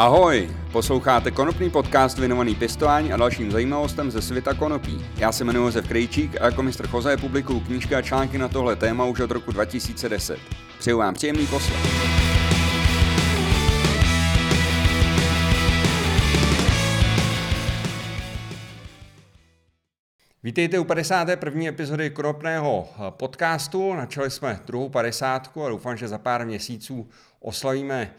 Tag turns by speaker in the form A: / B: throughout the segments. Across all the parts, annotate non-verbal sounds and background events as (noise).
A: Ahoj, posloucháte konopný podcast věnovaný pěstování a dalším zajímavostem ze světa konopí. Já se jmenuji Josef Krejčík a jako mistr Choze publikuju knížky a články na tohle téma už od roku 2010. Přeju vám příjemný poslech. Vítejte u 51. epizody Kropného podcastu. Načali jsme druhou padesátku a doufám, že za pár měsíců oslavíme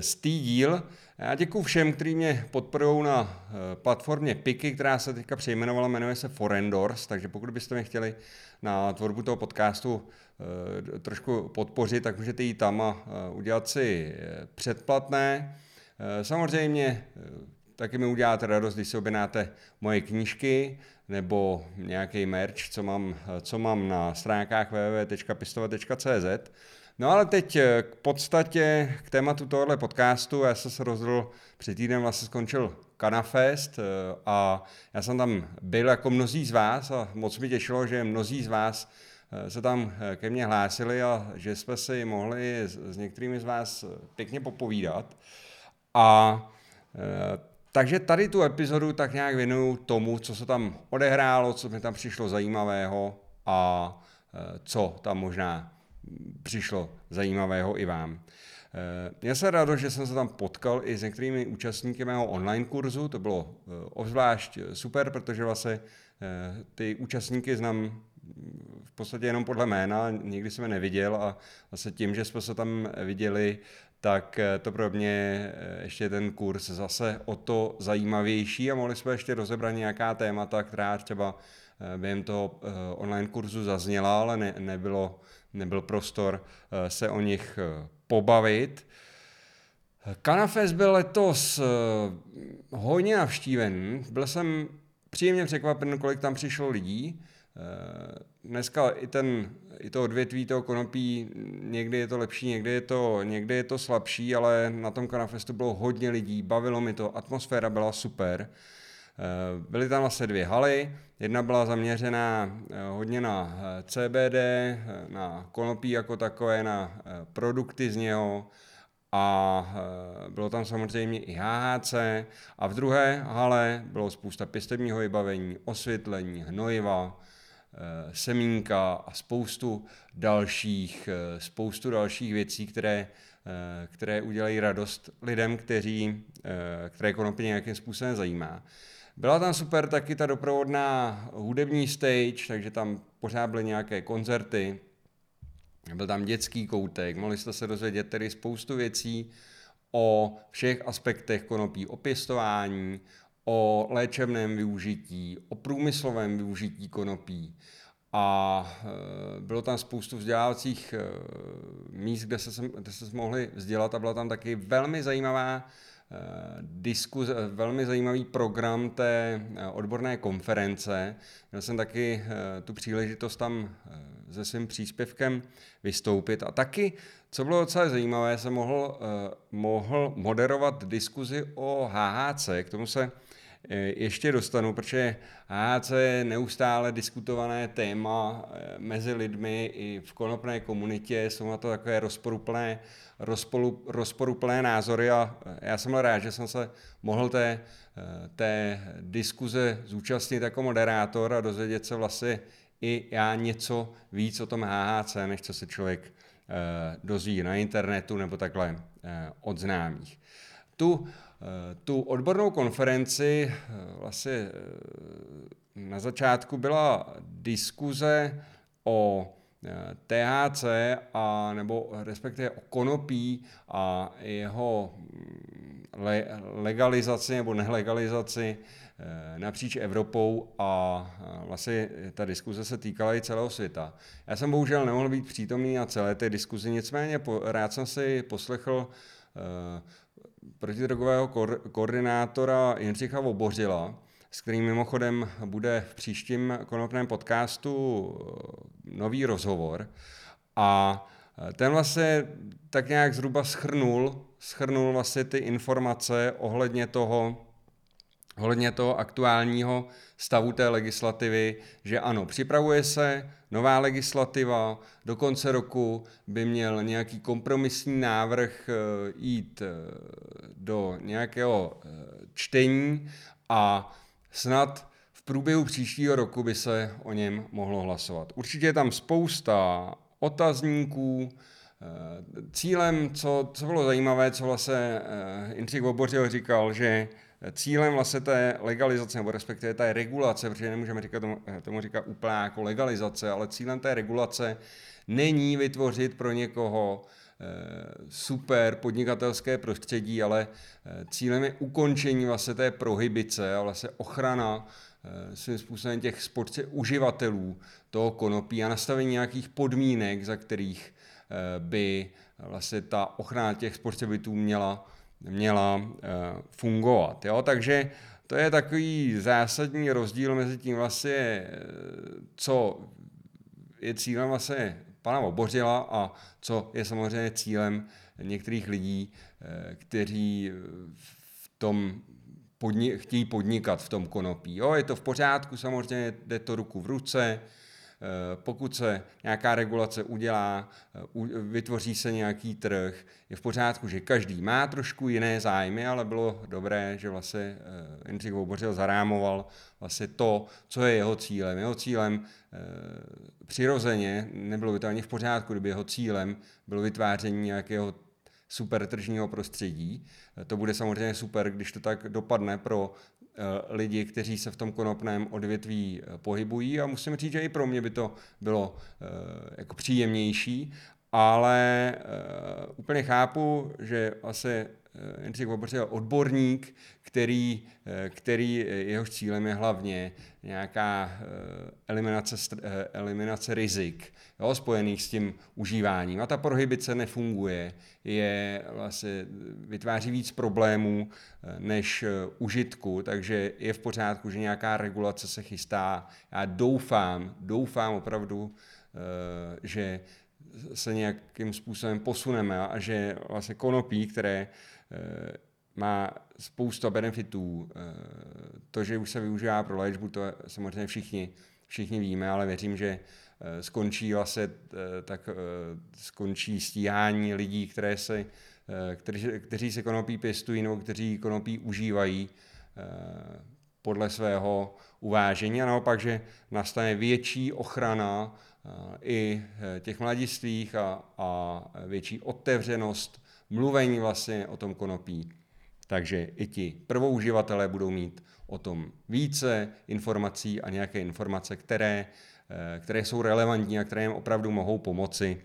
A: z tý díl. Já děkuji všem, kteří mě podporují na eh, platformě Piky, která se teďka přejmenovala, jmenuje se Forendors, takže pokud byste mě chtěli na tvorbu toho podcastu eh, trošku podpořit, tak můžete jít tam a eh, udělat si předplatné. Samozřejmě taky mi uděláte radost, když si objednáte moje knížky nebo nějaký merch, co mám, co mám na stránkách www.pistova.cz. No ale teď eh, k podstatě, k tématu tohohle podcastu, já jsem se rozhodl, před týdnem vlastně skončil Kanafest eh, a já jsem tam byl jako mnozí z vás a moc mi těšilo, že mnozí z vás eh, se tam ke mně hlásili a že jsme si mohli s některými z vás pěkně popovídat. A takže tady tu epizodu tak nějak věnuju tomu, co se tam odehrálo, co mi tam přišlo zajímavého a co tam možná přišlo zajímavého i vám. Eh, já jsem rád, že jsem se tam potkal i s některými účastníky mého online kurzu, to bylo eh, obzvlášť super, protože vlastně eh, ty účastníky znám v podstatě jenom podle jména, nikdy jsem je neviděl a vlastně tím, že jsme se tam viděli, tak to pro mě ještě ten kurz zase o to zajímavější a mohli jsme ještě rozebrat nějaká témata, která třeba během toho online kurzu zazněla, ale ne, nebylo nebyl prostor eh, se o nich eh, pobavit. Kanafes byl letos eh, hodně navštíven. Byl jsem příjemně překvapen, kolik tam přišlo lidí. Dneska i, ten, i to odvětví toho konopí, někdy je to lepší, někdy je to, někdy je to slabší, ale na tom Kanafestu bylo hodně lidí, bavilo mi to, atmosféra byla super. Byly tam vlastně dvě haly, jedna byla zaměřená eh, hodně na eh, CBD, na konopí jako takové, na produkty z něho a bylo tam samozřejmě i HHC a v druhé hale bylo spousta pěstebního vybavení, osvětlení, hnojiva, semínka a spoustu dalších, spoustu dalších věcí, které, které udělají radost lidem, kteří, které konopí nějakým způsobem zajímá. Byla tam super taky ta doprovodná hudební stage, takže tam pořád byly nějaké koncerty, byl tam dětský koutek, mohli jste se dozvědět tedy spoustu věcí o všech aspektech konopí, o pěstování, o léčebném využití, o průmyslovém využití konopí. A e, bylo tam spoustu vzdělávacích e, míst, kde se, kde se mohli vzdělat a byla tam taky velmi zajímavá Eh, eh, velmi zajímavý program té eh, odborné konference. Měl jsem taky tu příležitost tam se svým příspěvkem vystoupit a taky, co bylo docela zajímavé, jsem mohl, mohl moderovat diskuzi o HHC, k tomu se ještě dostanu, protože HHC je neustále diskutované téma mezi lidmi i v konopné komunitě, jsou na to takové rozporuplné rozporu, rozporuplné názory a já jsem rád, že jsem se mohl té, té diskuze zúčastnit jako moderátor a dozvědět se vlastně i já něco víc o tom HHC, než co se člověk dozví na internetu nebo takhle od známých. Tu, tu odbornou konferenci vlastně na začátku byla diskuze o THC a nebo respektive o konopí a jeho mm, le, legalizaci nebo nelegalizaci eh, napříč Evropou a vlastně ta diskuze se týkala i celého světa. Já jsem bohužel nemohl být přítomný na celé té diskuzi, nicméně rád jsem si poslechl protidrogového koordinátora Jindřicha Vobořila, s kterým mimochodem bude v příštím konopném podcastu eh, nový rozhovor. A eh, ten vlastně tak nějak zhruba schrnul, schrnul vlastně ty informace ohledně toho, ohledně toho aktuálního stavu té legislativy, že ano, připravuje se nová legislativa, do konce roku by měl nějaký kompromisní návrh eh, jít do nějakého čtení a snad v průběhu příštího roku by se o něm mohlo hlasovat. Určitě je tam spousta otazníků, Cílem, co, co bylo zajímavé, co vlastně Jindřich Vobořil říkal, že cílem vlastně té legalizace, nebo respektive té regulace, protože nemůžeme říkat tomu, tomu říkat úplně jako legalizace, ale cílem té regulace není vytvořit pro někoho eh, super podnikatelské prostředí, ale eh, cílem je ukončení vlastně té prohybice a vlastně ochrana eh, svým způsobem těch sportce uživatelů toho konopí a nastavení nějakých podmínek, za kterých by vlastně ta ochrana těch spotřebitelů měla měla eh, fungovat. Jo? Takže to je takový zásadní rozdíl mezi tím vlastně, eh, co je cílem vlastně pana Obořila a co je samozřejmě cílem některých lidí, eh, kteří v tom podni- chtějí podnikat v tom konopí. Jo, je to v pořádku, samozřejmě jde to ruku v ruce, pokud se nějaká regulace udělá, eh, vytvoří se nějaký trh, je v pořádku, že každý má trošku jiné zájmy, ale bylo dobré, že vlastně eh, Jindřich Vobořil zarámoval vlastně to, co je jeho cílem. Jeho cílem přirozeně, nebylo by to ani v pořádku, kdyby jeho cílem bylo vytváření nějakého super tržního prostředí. To bude samozřejmě super, když to tak dopadne pro Eh, lidi, kteří se v tom konopném odvětví eh, pohybují. A musím říct, že i pro mě by to bylo eh, jako příjemnější, ale úplně chápu, že asi Jindřich Vobořil odborník, který, který jehož cílem je hlavně nějaká eliminace, eliminace rizik jo, spojených s tím užíváním. A ta prohybice nefunguje, je vlastně, vytváří víc problémů než užitku, takže je v pořádku, že nějaká regulace se chystá. Já doufám, doufám opravdu, že se nějakým způsobem posuneme a že vlastně konopí, které má spousta benefitů. To, že už se využívá pro léčbu, to samozřejmě všichni, všichni víme, ale věřím, že Eh, skončí vlastně, eh, tak eh, skončí stíhání lidí, které se, kteří, kteří se konopí pěstují nebo kteří konopí užívají podle svého uvážení a naopak, že nastane větší ochrana i těch mladistvých a, a větší otevřenost mluvení vlastně o tom konopí. Takže i ti prvouživatelé budou mít o tom více informací a nějaké informace, které Eh, které jsou relevantní a které jim opravdu mohou pomoci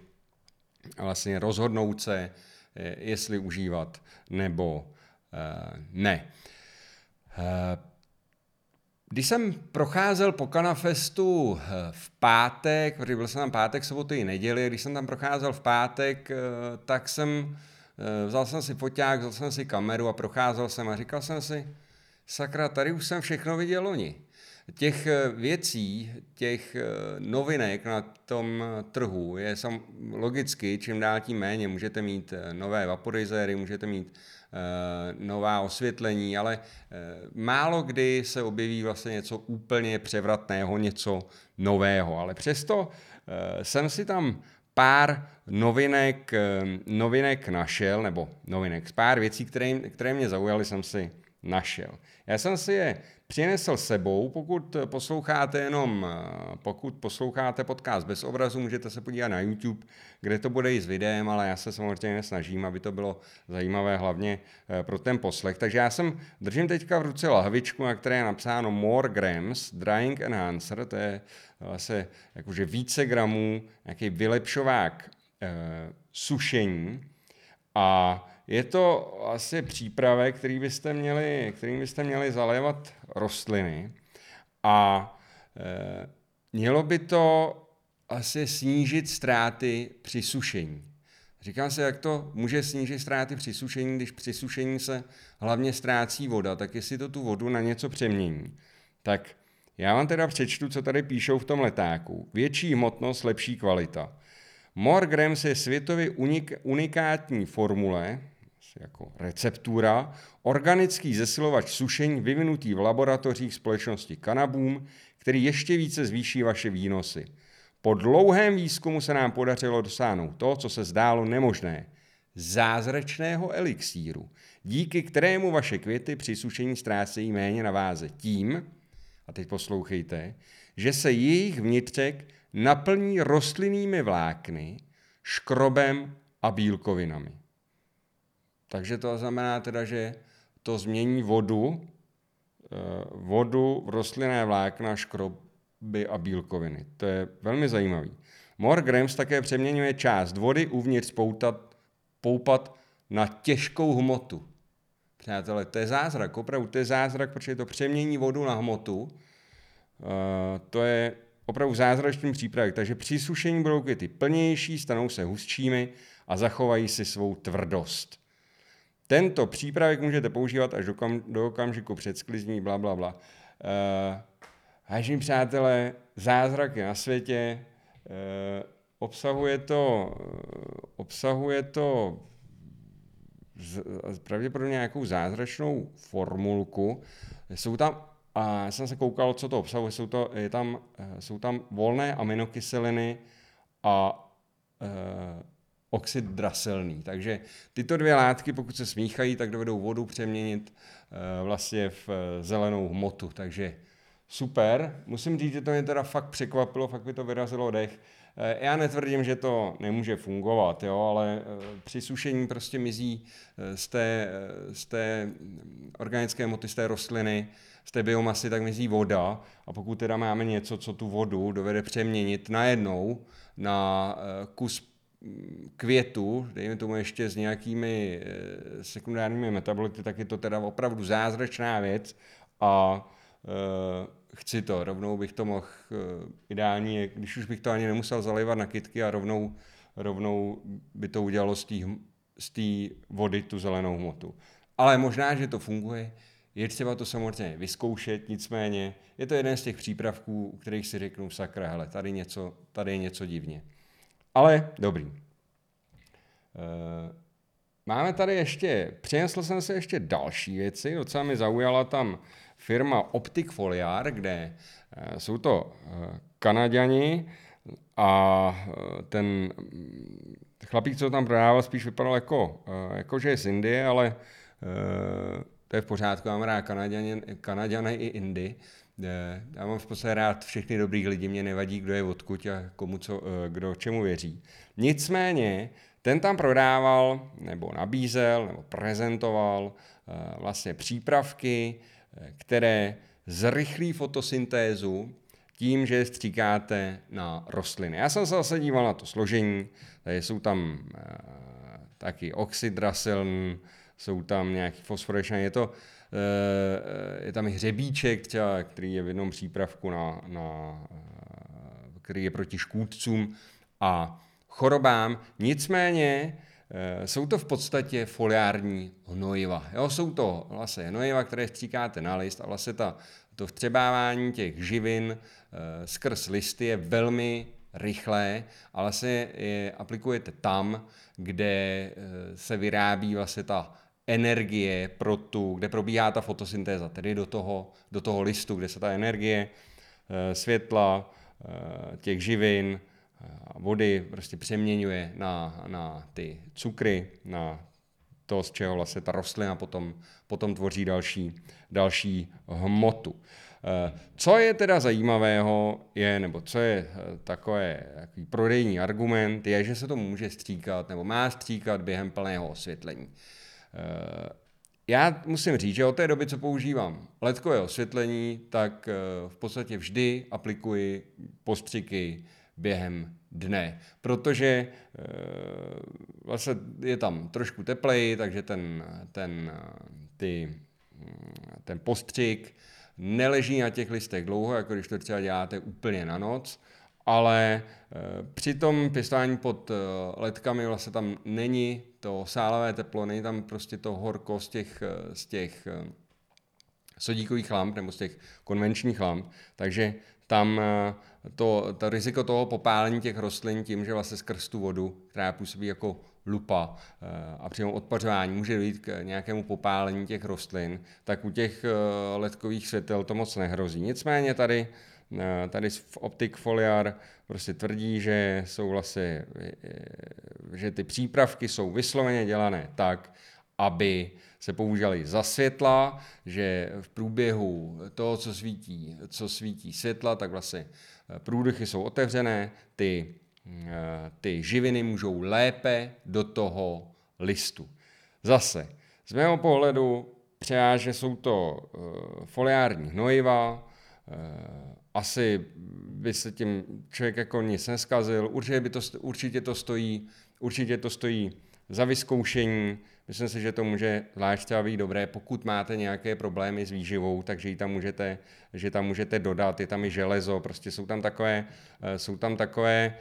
A: vlastně rozhodnout se, eh, jestli užívat nebo eh, ne. Když jsem procházel po Kanafestu v pátek, protože byl jsem tam pátek, sobotu i neděli, když jsem tam procházel v pátek, tak jsem, vzal jsem si foťák, vzal jsem si kameru a procházel jsem a říkal jsem si, sakra, tady už jsem všechno viděl loni. Těch eh, věcí, těch eh, novinek na tom trhu je sam, logicky, čím dál tím méně. Můžete mít eh, nové vaporizéry, můžete mít nová osvětlení, ale málo kdy se objeví vlastně něco úplně převratného, něco nového. Ale přesto jsem si tam pár novinek, novinek našel, nebo novinek, pár věcí, které, které mě zaujaly, jsem si našel. Já jsem si je přinesl sebou, pokud posloucháte jenom, pokud posloucháte podcast bez obrazu, můžete se podívat na YouTube, kde to bude i s videem, ale já se samozřejmě snažím, aby to bylo zajímavé hlavně eh, pro ten poslech. Takže já jsem, držím teďka v ruce lahvičku, na které je napsáno More Grams Drying Enhancer, to je vlastně jakože více gramů, nějaký vylepšovák e, sušení a je to asi přípravek, který byste měli, kterým byste měli zalévat rostliny a e, mělo by to asi snížit ztráty při sušení. Říkám se, jak to může snížit ztráty při sušení, když při sušení se hlavně ztrácí voda, tak jestli to tu vodu na něco přemění. Tak já vám teda přečtu, co tady píšou v tom letáku. Větší hmotnost, lepší kvalita. Morgrams je světově unik, unikátní formule, jako receptura, organický zesilovač sušení vyvinutý v laboratořích společnosti Canabum, který ještě více zvýší vaše výnosy. Po dlouhém výzkumu se nám podařilo dosáhnout to, co se zdálo nemožné. zázračného elixíru, díky kterému vaše květy při sušení ztrácejí méně na váze tím, a teď poslouchejte, že se jejich vnitřek naplní rostlinnými vlákny, škrobem a bílkovinami. Takže to znamená teda, že to změní vodu, eh, vodu v rostlinné vlákna, škroby a bílkoviny. To je velmi zajímavý. Morgrams také přeměňuje část vody uvnitř poutat, poupat na těžkou hmotu. Přátelé, to je zázrak, opravdu to je zázrak, protože to přemění vodu na hmotu. Uh, to je opravdu zázračný přípravek, takže při sušení budou květy plnější, stanou se hustšími a zachovají si svou tvrdost. Tento přípravek můžete používat až do, kam, do okamžiku před sklizní, bla, bla, bla. Uh, vážení přátelé, zázraky na světě, uh, obsahuje to, uh, obsahuje to z, pravděpodobně nějakou zázračnou formulku. Jsou tam, a já jsem se koukal, co to obsahuje, jsou, to, je tam, jsou tam volné aminokyseliny a uh, oxid draselný. Takže tyto dvě látky, pokud se smíchají, tak dovedou vodu přeměnit uh, vlastně v zelenou hmotu. Takže super. Musím říct, že to mě teda fakt překvapilo, fakt mi to vyrazilo dech. Eh, já netvrdím, že to nemůže fungovat, jo, ale eh, při sušení prostě mizí eh, z té, z té organické moty, z té rostliny, z té biomasy, tak mizí voda. A pokud teda máme něco, co tu vodu dovede přeměnit najednou na kus mm, květu, dejme tomu ještě s nějakými sekundárními metabolity, tak je to teda opravdu zázračná věc. A chci to, rovnou bych to mohl, eh, ideální, když už bych to ani nemusel zalivat na kytky a rovnou, rovnou by to udělalo z té vody tu zelenou hmotu. Ale možná, že to funguje, je třeba to samozřejmě vyzkoušet, nicméně je to jeden z těch přípravků, u kterých si řeknu, sakra, hele, tady, něco, tady je něco divně. Ale dobrý. E, máme tady ještě, přinesl jsem se ještě další věci, docela mi zaujala tam firma Optic Foliar, kde eh, jsou to eh, Kanaděni a eh, ten chlapík, co tam prodával, spíš vypadal jako, jako že je z Indie, ale to je v pořádku, mám rád Kanaděny i Indy. Já mám v podstatě rád všechny dobrý lidi, mě nevadí, kdo je odkud a komu co, kdo čemu věří. Nicméně, ten tam prodával, nebo nabízel, nebo prezentoval vlastně přípravky, které zrychlí fotosyntézu tím, že je stříkáte na rostliny. Já jsem se zase díval na to složení, tady jsou tam e, taky oxydrasiln, jsou tam nějaký fosforečné, je to, je tam i hřebíček, třeba, který je v jednom přípravku, na, na, který je proti škůdcům a chorobám. Nicméně Eh, jsou to v podstatě foliární hnojiva. Jo, jsou to vlastně hnojiva, které stříkáte na list a vlastně ta, to vtřebávání těch živin e, skrz listy je velmi rychlé, ale se je aplikujete tam, kde e, se vyrábí vlastně ta energie pro tu, kde probíhá ta fotosyntéza, tedy do toho, do toho listu, kde se ta energie světla, těch živin vody prostě přeměňuje na, na ty cukry, na to, z čeho vlastně ta rostlina potom, potom tvoří další, další hmotu. Eh, co je teda zajímavého, je, nebo co je eh, takové, takový prodejní argument, je, že se to může stříkat, nebo má stříkat během plného osvětlení. Eh, já musím říct, že od té doby, co používám ledkové osvětlení, tak v podstatě vždy aplikuji postřiky během dne, protože e, vlastně je tam trošku teplej, takže ten, ten, ty, ten postřik neleží na těch listech dlouho, jako když to třeba děláte úplně na noc, ale e, při tom pěstování pod e, ledkami vlastně tam není to sálavé teplo, není tam prostě to horko z těch, z těch sodíkových lamp nebo z těch konvenčních lamp, takže tam eh, to, to riziko toho popálení těch rostlin tím, že vlastně skrz tu vodu, která působí jako lupa eh, a při odpařování může dojít k nějakému popálení těch rostlin, tak u těch eh, ledkových světel to moc nehrozí. Nicméně tady tady v Optic Foliar prostě tvrdí, že jsou vlastně, že ty přípravky jsou vysloveně dělané tak, aby se používaly za světla, že v průběhu toho, co svítí, co svítí světla, tak vlastně průdychy jsou otevřené, ty, ty živiny můžou lépe do toho listu. Zase, z mého pohledu převážně jsou to uh, foliární hnojiva, asi by se tím člověk jako nic neskazil, určitě, by to, určitě, to stojí, určitě to stojí za vyzkoušení, myslím si, že to může zvlášť třeba být dobré, pokud máte nějaké problémy s výživou, takže ji tam můžete, že tam můžete dodat, je tam i železo, prostě jsou tam takové, eh, jsou tam takové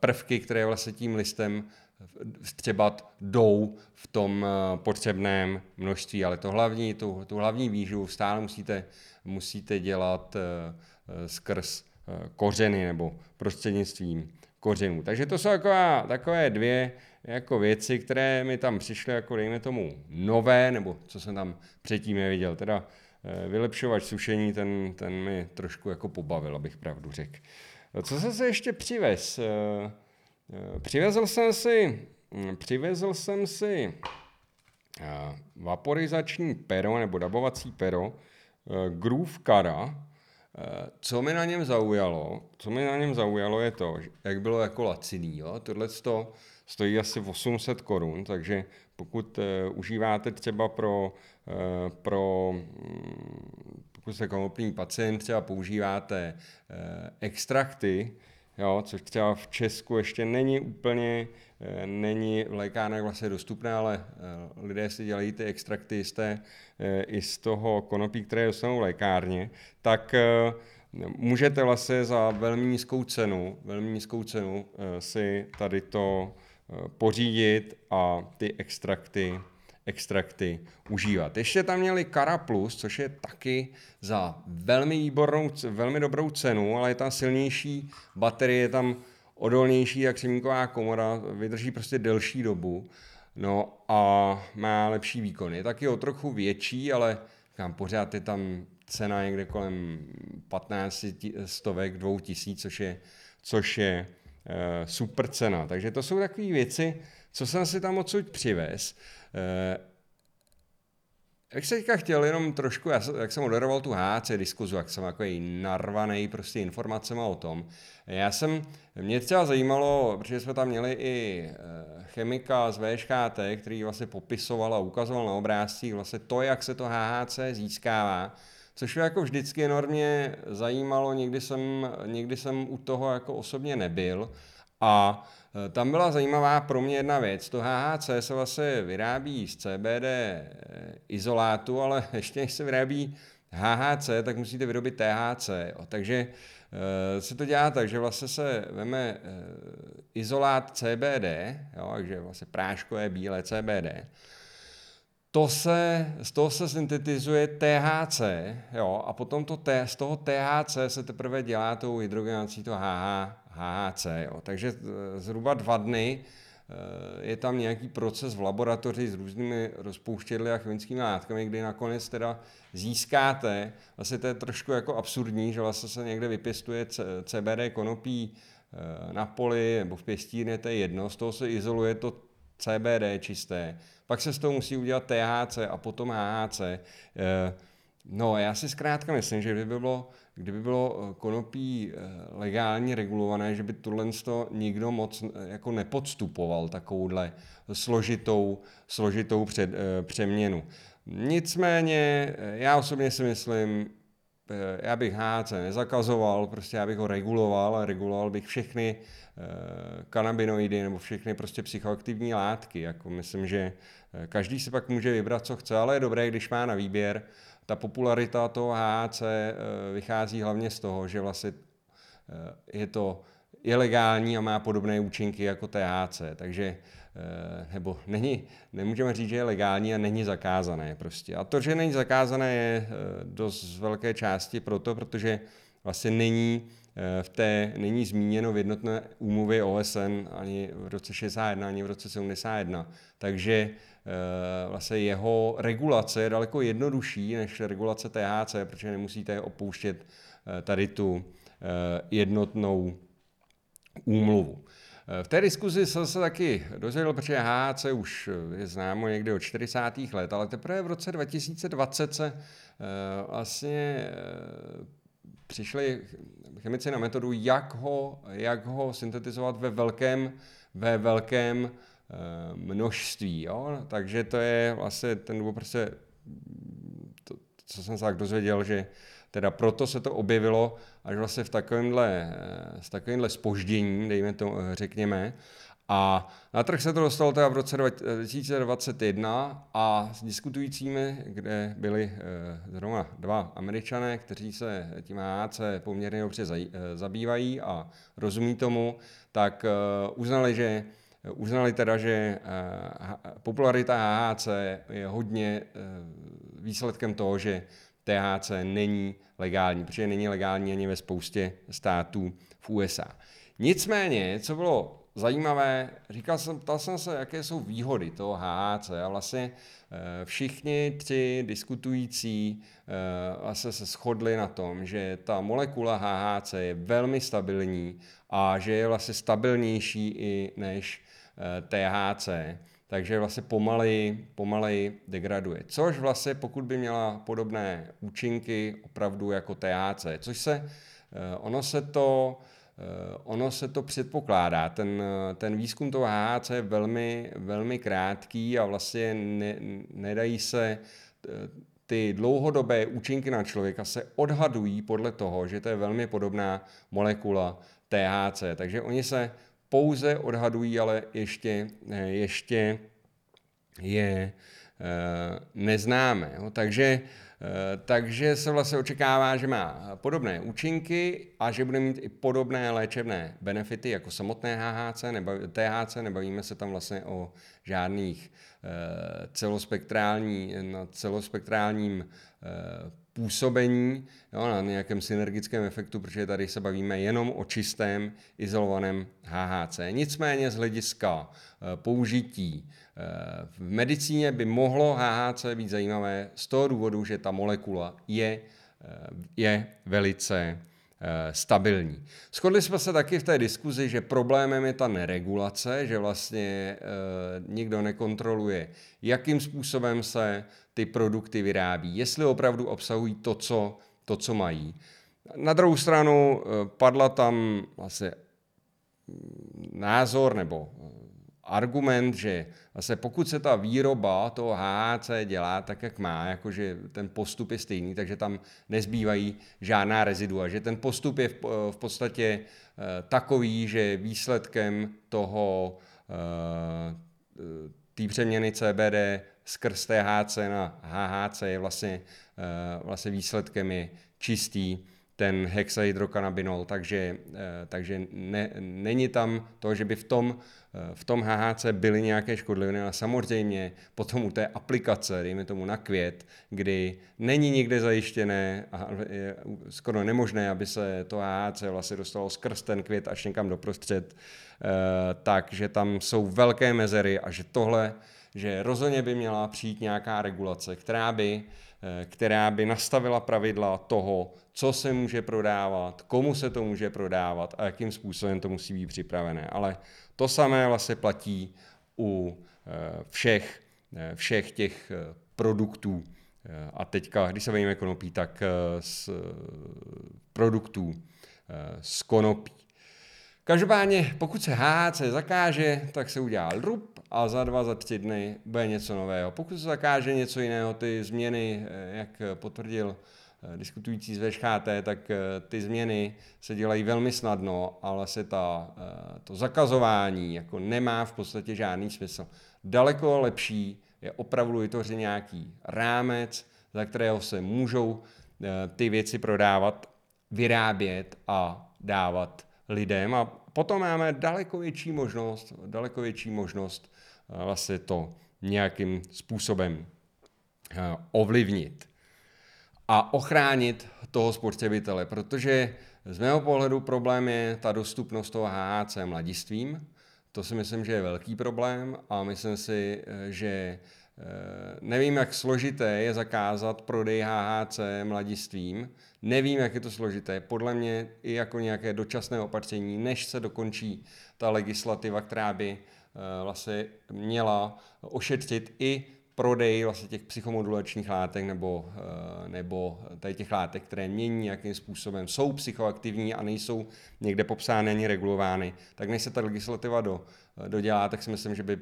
A: prvky, které vlastně tím listem vstřebat jdou v tom eh, potřebném množství, ale to hlavní, tu, tu hlavní výživu stále musíte, musíte dělat eh, eh, skrz kořeny nebo prostřednictvím kořenů. Takže to jsou taková, takové dvě jako věci, které mi tam přišly jako dejme tomu nové, nebo co jsem tam předtím neviděl. Teda vylepšovač sušení, ten, ten mi trošku jako pobavil, abych pravdu řekl. Co jsem se ještě přivez? Eh, přivezl jsem si, hm, přivezl jsem si eh, vaporizační pero nebo dabovací pero eh, Groove Cara. Co mi na něm zaujalo, co mi na něm zaujalo je to, jak bylo jako laciný. Jo? Tohle stojí asi 800 korun, takže pokud užíváte třeba pro, pro hm, pokud jste konopný pacient, třeba používáte extrakty, jo, což třeba v Česku ještě není úplně, eh, není v lékárnách vlastně dostupné, ale eh, lidé si dělají ty extrakty z té, eh, i z toho konopí, které dostanou v lékárně, tak můžete vlastně za velmi nízkou cenu, velmi nízkou cenu si tady to pořídit a ty extrakty extrakty užívat. Ještě tam měli Cara Plus, což je taky za velmi výbornou, velmi dobrou cenu, ale je tam silnější baterie, je tam odolnější jak semínková komora, vydrží prostě delší dobu. No a má lepší výkon. Je taky o trochu větší, ale kam pořád je tam cena někde kolem 15 stovek, 2000, což je, což je super cena. Takže to jsou takové věci, co jsem si tam odsud přivez. Eh, jak se teďka chtěl jenom trošku, jak jsem moderoval tu HC diskuzu, jak jsem jako narvaný prostě informacemi o tom. Já jsem, mě třeba zajímalo, protože jsme tam měli i eh, chemika z VŠKT, který vlastně popisoval a ukazoval na obrázcích vlastně to, jak se to HHC získává, což mě jako vždycky enormně zajímalo, někdy jsem, někdy jsem u toho jako osobně nebyl a Eh, tam byla zajímavá pro mě jedna věc. To HHC se vlastně vyrábí z CBD eh, izolátu, ale (laughs) ještě než se vyrábí HHC, tak musíte vyrobit THC. Jo. Takže uh, se to dělá tak, že vlastně se veme izolát CBD, jo, takže vlastně práškové bílé CBD, to se, z toho se syntetizuje THC, jo, a potom to T, z toho THC se teprve dělá tou hydrogenací to HH, HHC. Jo. Takže eh, zhruba dva dny eh, je tam nějaký proces v laboratoři s různými rozpouštědly a chemickými látkami, kdy nakonec teda získáte, vlastně to je trošku jako absurdní, že vlastně se někde vypěstuje CBD konopí eh, na poli nebo v pěstírně, to je jedno, z toho se izoluje to CBD čisté, pak se z toho musí udělat THC a potom HHC. No, já si zkrátka myslím, že kdyby bylo, kdyby bylo eh, konopí eh, legálně regulované, že by tohle to nikdo moc eh, jako nepodstupoval takovouhle složitou, složitou před, přeměnu. Nicméně já osobně si myslím, já bych HC nezakazoval, prostě já bych ho reguloval a reguloval bych všechny kanabinoidy nebo všechny prostě psychoaktivní látky. Jako myslím, že každý si pak může vybrat, co chce, ale je dobré, když má na výběr ta popularita toho HAC eh, vychází hlavně z toho, že vlastně eh, je to ilegální a má podobné účinky jako THC, takže eh, nebo není, nemůžeme říct, že je legální a není zakázané prostě. A to, že není zakázané, je dost z velké části proto, protože vlastně není v té není zmíněno v jednotné úmluvě OSN ani v roce 61, ani v roce 71. Takže vlastně jeho regulace je daleko jednodušší než regulace THC, protože nemusíte opouštět tady tu jednotnou úmluvu. V té diskuzi jsem se taky dozvěděl, protože HAC už je známo někdy od 40. let, ale teprve v roce 2020 se eh, vlastně eh, přišli chemici na metodu, jak ho, jak ho syntetizovat ve velkém, ve velkém eh, množství. Jo? Takže to je vlastně ten důvod, prostě to, co jsem se tak dozvěděl, že teda proto se to objevilo až vlastně v takovémhle, eh, s takovémhle spožděním, dejme to, eh, řekněme. A na trh se to dostalo teda v roce 2021 a s diskutujícími, kde byli eh, zrovna dva američané, kteří se tím HHC poměrně dobře zabývají a rozumí tomu, tak uznali, že uznali teda, že popularita HHC je hodně výsledkem toho, že THC není legální, protože není legální ani ve spoustě států v USA. Nicméně, co bylo zajímavé, říkal jsem, ptal jsem se, jaké jsou výhody toho HHC a vlastně eh, všichni tři diskutující eh, vlastně se shodli na tom, že ta molekula HHC je velmi stabilní a že je vlastně stabilnější i než eh, THC takže vlastně pomaleji, pomaleji degraduje. Což vlastně, pokud by měla podobné účinky opravdu jako THC, což se, ono se to, ono se to předpokládá. Ten, ten výzkum toho HHC je velmi, velmi krátký a vlastně ne, nedají se eh, ty dlouhodobé účinky na člověka se odhadují podle toho, že to je velmi podobná molekula THC. Takže oni se pouze odhadují, ale ještě, ještě je eh, neznáme. Takže, eh, takže se vlastně očekává, že má podobné účinky a že bude mít i podobné léčebné benefity jako samotné HHC, nebo THC, nebavíme se tam vlastně o žádných eh, celospektrální, na celospektrálním působení, jo, na nějakém synergickém efektu, protože tady se bavíme jenom o čistém izolovaném HHC. Nicméně z hlediska eh, použití eh, v medicíně by mohlo HHC být zajímavé z toho důvodu, že ta molekula je, eh, je velice stabilní. Shodli jsme se taky v té diskuzi, že problémem je ta neregulace, že vlastně nikdo nekontroluje, jakým způsobem se ty produkty vyrábí, jestli opravdu obsahují to, co, to, co mají. Na druhou stranu eh, padla tam vlastně názor nebo eh, argument, že vlastně pokud se ta výroba toho HHC dělá tak, jak má, jakože ten postup je stejný, takže tam nezbývají žádná rezidua, že ten postup je v, v podstatě uh, takový, že výsledkem toho uh, té přeměny CBD skrz THC na HHC je vlastně, eh, vlastně výsledkem je čistý ten hexahydrokanabinol, takže, eh, takže ne, není tam to, že by v tom, eh, v tom HHC byly nějaké škodliviny, ale samozřejmě potom u té aplikace, dejme tomu na květ, kdy není nikde zajištěné a je skoro nemožné, aby se to HHC vlastně dostalo skrz ten květ až někam doprostřed, takže tam jsou velké mezery a že tohle že rozhodně by měla přijít nějaká regulace, která by, eh, která by nastavila pravidla toho, co se může prodávat, komu se to může prodávat a jakým způsobem to musí být připravené. Ale to samé vlastně platí u eh, všech, eh, všech těch produktů. A teďka, když se bavíme konopí, tak z produktů z konopí. Každopádně, pokud se HC zakáže, tak se udělá LRUP a za dva, za tři dny bude něco nového. Pokud se zakáže něco jiného, ty změny, eh, jak potvrdil eh, diskutující z VŠHT, tak eh, ty změny se dělají velmi snadno, ale se ta, to zakazování jako nemá v podstatě žádný smysl. Daleko lepší je opravdu vytvořit nějaký rámec, za kterého se můžou ty věci prodávat, vyrábět a dávat lidem a potom máme daleko větší možnost, daleko větší možnost eh, vlastně to nějakým způsobem eh, ovlivnit a ochránit toho spotřebitele, protože Z mého pohledu problém je ta dostupnost toho HHC mladistvím. To si myslím, že je velký problém a myslím si, že nevím, jak složité je zakázat prodej HHC mladistvím. Nevím, jak je to složité. Podle mě i jako nějaké dočasné opatření, než se dokončí ta legislativa, která by vlastně měla ošetřit i prodej vlastně těch psychomodulačních látek nebo, eh, nebo tady těch látek, které mění nějakým způsobem, jsou psychoaktivní a nejsou někde popsány ani regulovány, tak než se ta legislativa do, eh, dodělá, tak si myslím, že by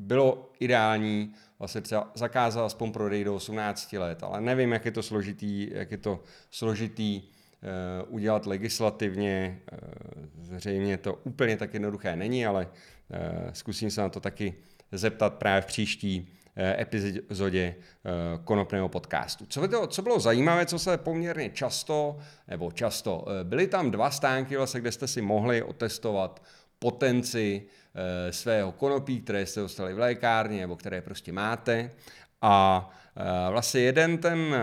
A: bylo ideální vlastně třeba zakázat aspoň prodej do 18 let, ale nevím, jak je to složitý, jak je to složitý uh, udělat legislativně. Uh, zřejmě to úplně tak jednoduché není, ale uh, zkusím se na to taky zeptat právě v příští epizodě konopného podcastu. Co, bylo, co bylo zajímavé, co se poměrně často, nebo často, byly tam dva stánky, vlastně, kde jste si mohli otestovat potenci svého konopí, které jste dostali v lékárně, nebo které prostě máte. A vlastně jeden ten,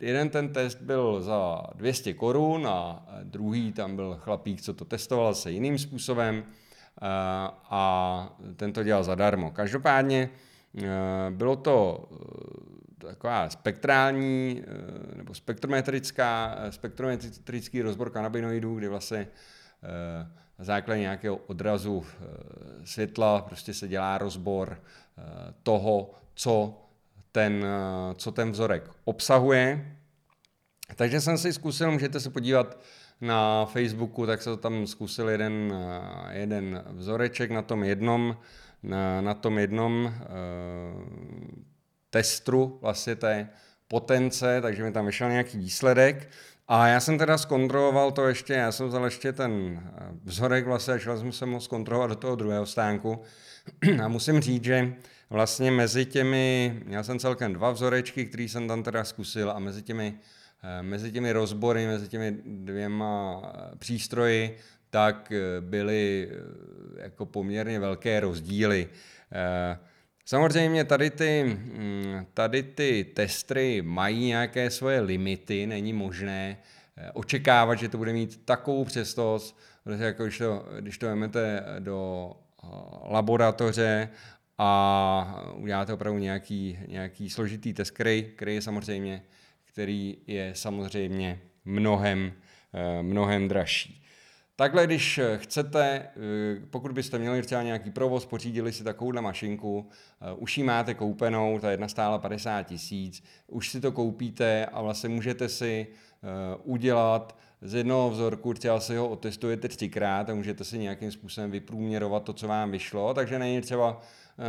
A: jeden ten test byl za 200 korun a druhý tam byl chlapík, co to testoval se jiným způsobem a ten to dělal zadarmo. Každopádně Eh, bylo to eh, taková spektrální eh, nebo spektrometrická, spektrometrický rozbor kanabinoidů, kdy vlastně na základě nějakého odrazu světla prostě se dělá rozbor toho, co ten, co ten vzorek obsahuje. Takže jsem si zkusil, můžete se podívat na Facebooku, tak se tam zkusil jeden, jeden vzoreček na tom jednom na, na tom jednom uh, testru vlastně té potence, takže mi tam vyšel nějaký výsledek. A já jsem teda zkontroloval to ještě, já jsem vzal ještě ten eh, vzorek vlastně, šel jsem se moc zkontrolovat do toho druhého stánku. (clears throat) A musím říct, že vlastně mezi těmi, já jsem celkem dva vzorečky, který jsem tam teda zkusil a mezi těmi, eh, mezi těmi rozbory, mezi těmi dvěma přístroji tak eh, byly eh, jako poměrně velké rozdíly. Eh, samozřejmě tady ty, mm, tady ty testry mají nějaké svoje limity, není možné očekávat, že to bude mít takovou přesnost, protože jako když to, když to vezmete do laboratoře a uděláte opravdu nějaký, nějaký složitý test, který, který je samozřejmě, který je samozřejmě mnohem, mnohem dražší. Takhle, když eh, chcete, eh, pokud byste měli třeba nějaký provoz, pořídili si takovouhle mašinku, eh, už ji máte koupenou, ta jedna stála 50 tisíc, už si to koupíte a vlastně můžete si udělat z jednoho vzorku, třeba si ho otestujete třikrát a můžete si nějakým způsobem vyprůměrovat to, co vám vyšlo, takže není třeba,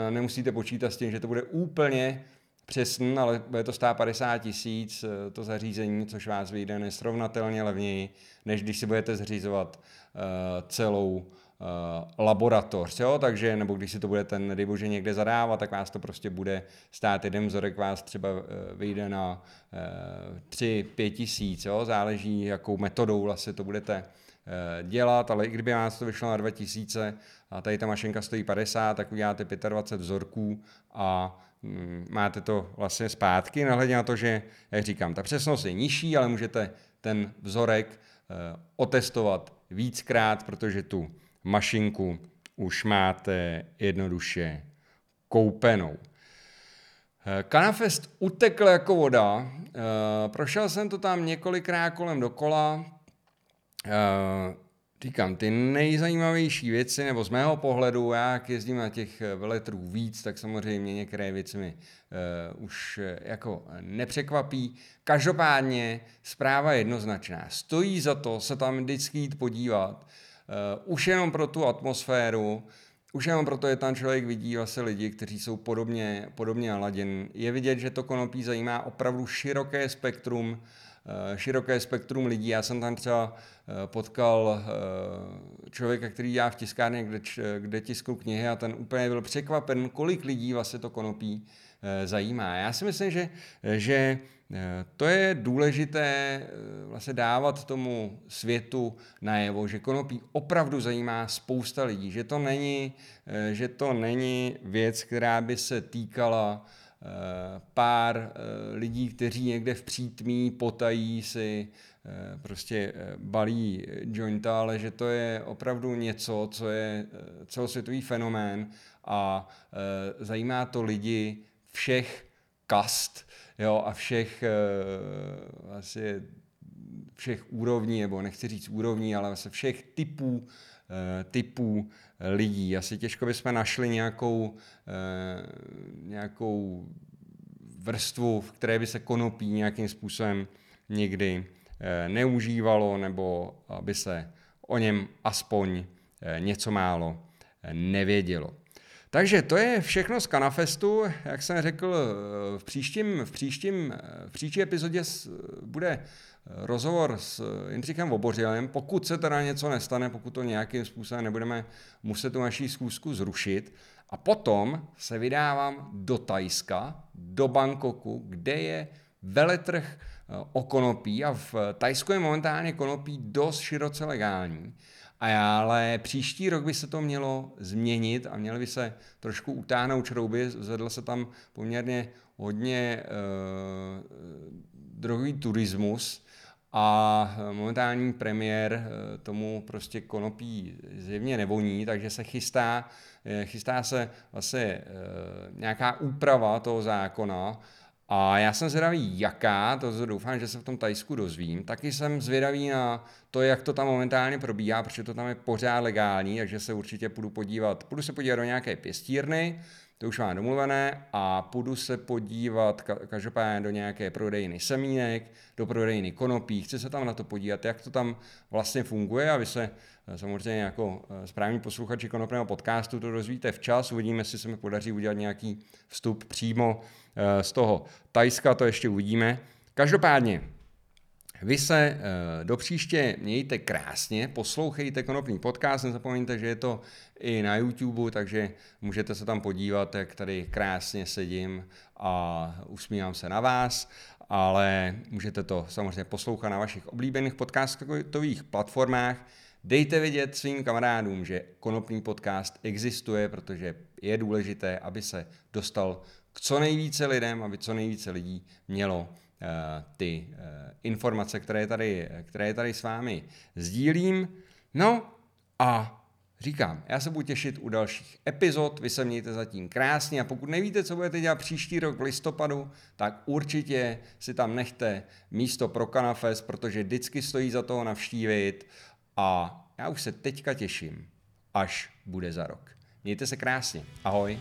A: nemusíte počítat s tím, že to bude úplně přesný, ale bude to stát 50 tisíc to zařízení, což vás vyjde nesrovnatelně levněji, než když si budete zřizovat Eh, celou eh, laboratoř, jo? takže nebo když si to budete, nedej bože, někde zadávat, tak vás to prostě bude stát jeden vzorek, vás třeba eh, vyjde na 3-5 tisíc, jo? záleží, jakou metodou vlastně to budete dělat, ale i kdyby vás to vyšlo na 2000 a tady ta mašinka stojí 50, tak uděláte 25 vzorků a máte to vlastně zpátky, nahledně na to, že, jak říkám, ta přesnost je nižší, ale můžete ten vzorek otestovat víckrát, protože tu mašinku už máte jednoduše koupenou. Kanafest utekl jako voda, eh, prošel jsem to tam několikrát kolem dokola, eh, říkám, ty nejzajímavější věci, nebo z mého pohledu, já jak jezdím na těch veletrů víc, tak samozřejmě některé věci mi uh, už jako nepřekvapí. Každopádně zpráva je jednoznačná. Stojí za to se tam vždycky jít podívat, uh, už jenom pro tu atmosféru, už jenom proto je tam člověk vidí vlastně lidi, kteří jsou podobně, podobně naladěni. Je vidět, že to konopí zajímá opravdu široké spektrum Eh, široké spektrum lidí. Já jsem tam třeba eh, potkal eh, člověka, který já v tiskárně, kde, kde tisknu knihy a ten úplně byl překvapen, kolik lidí vlastně to konopí zajímá. Já si myslím, že, že to je důležité vlastně dávat tomu světu najevo, že konopí opravdu zajímá spousta lidí, že to není, že to není věc, která by se týkala pár eh, lidí, kteří někde v přítmí potají si prostě balí jointa, ale že to je opravdu něco, co je celosvětový fenomén a zajímá to lidi všech kast jo, a všech vlastně všech úrovní, nebo nechci říct úrovní, ale vlastně všech typů, typů lidí. Asi těžko bychom našli nějakou, nějakou vrstvu, v které by se konopí nějakým způsobem někdy eh, neužívalo, nebo aby se o něm aspoň eh, něco málo eh, nevědělo. Takže to je všechno z Kanafestu. Jak jsem řekl, v příštím, v příštím, v příští epizodě bude rozhovor s Jindřichem Vobořilem. Pokud se teda něco nestane, pokud to nějakým způsobem nebudeme muset tu naší schůzku zrušit, a potom se vydávám do Tajska, do Bangkoku, kde je veletrh eh, o konopí a v Tajsku je momentálně konopí dost široce legální. A ale příští rok by se to mělo změnit a měly by se trošku utáhnout šrouby. Zvedl se tam poměrně hodně uh, drogový turismus a momentální premiér eh, tomu prostě konopí zjevně nevoní, takže se chystá, eh, chystá se vlastně eh, nějaká úprava toho zákona, a já jsem zvědavý, jaká, to doufám, že se v tom Tajsku dozvím. Taky jsem zvědavý na to, jak to tam momentálně probíhá, protože to tam je pořád legální, takže se určitě půjdu podívat. Půjdu se podívat do nějaké pěstírny, to už mám domluvené a půjdu se podívat každopádně do nějaké prodejny semínek, do prodejny konopí, chci se tam na to podívat, jak to tam vlastně funguje a vy se eh, samozřejmě jako eh, správní posluchači konopného podcastu to dozvíte včas, uvidíme, jestli se mi podaří udělat nějaký vstup přímo eh, z toho Tajska, to ještě uvidíme. Každopádně, vy se eh, do příště mějte krásně, poslouchejte konopný podcast, nezapomeňte, že je to i na YouTube, takže můžete se tam podívat, jak tady krásně sedím a usmívám se na vás, ale můžete to samozřejmě poslouchat na vašich oblíbených podcastových platformách. Dejte vědět svým kamarádům, že konopný podcast existuje, protože je důležité, aby se dostal k co nejvíce lidem, aby co nejvíce lidí mělo ty eh, informace, které tady, které tady s vámi sdílím. No a Říkám, já se budu těšit u dalších epizod, vy se mějte zatím krásně a pokud nevíte, co budete dělat příští rok v listopadu, tak určitě si tam nechte místo pro Kanafest, protože vždycky stojí za toho navštívit a já už se teďka těším, až bude za rok. Mějte se krásně. Ahoj.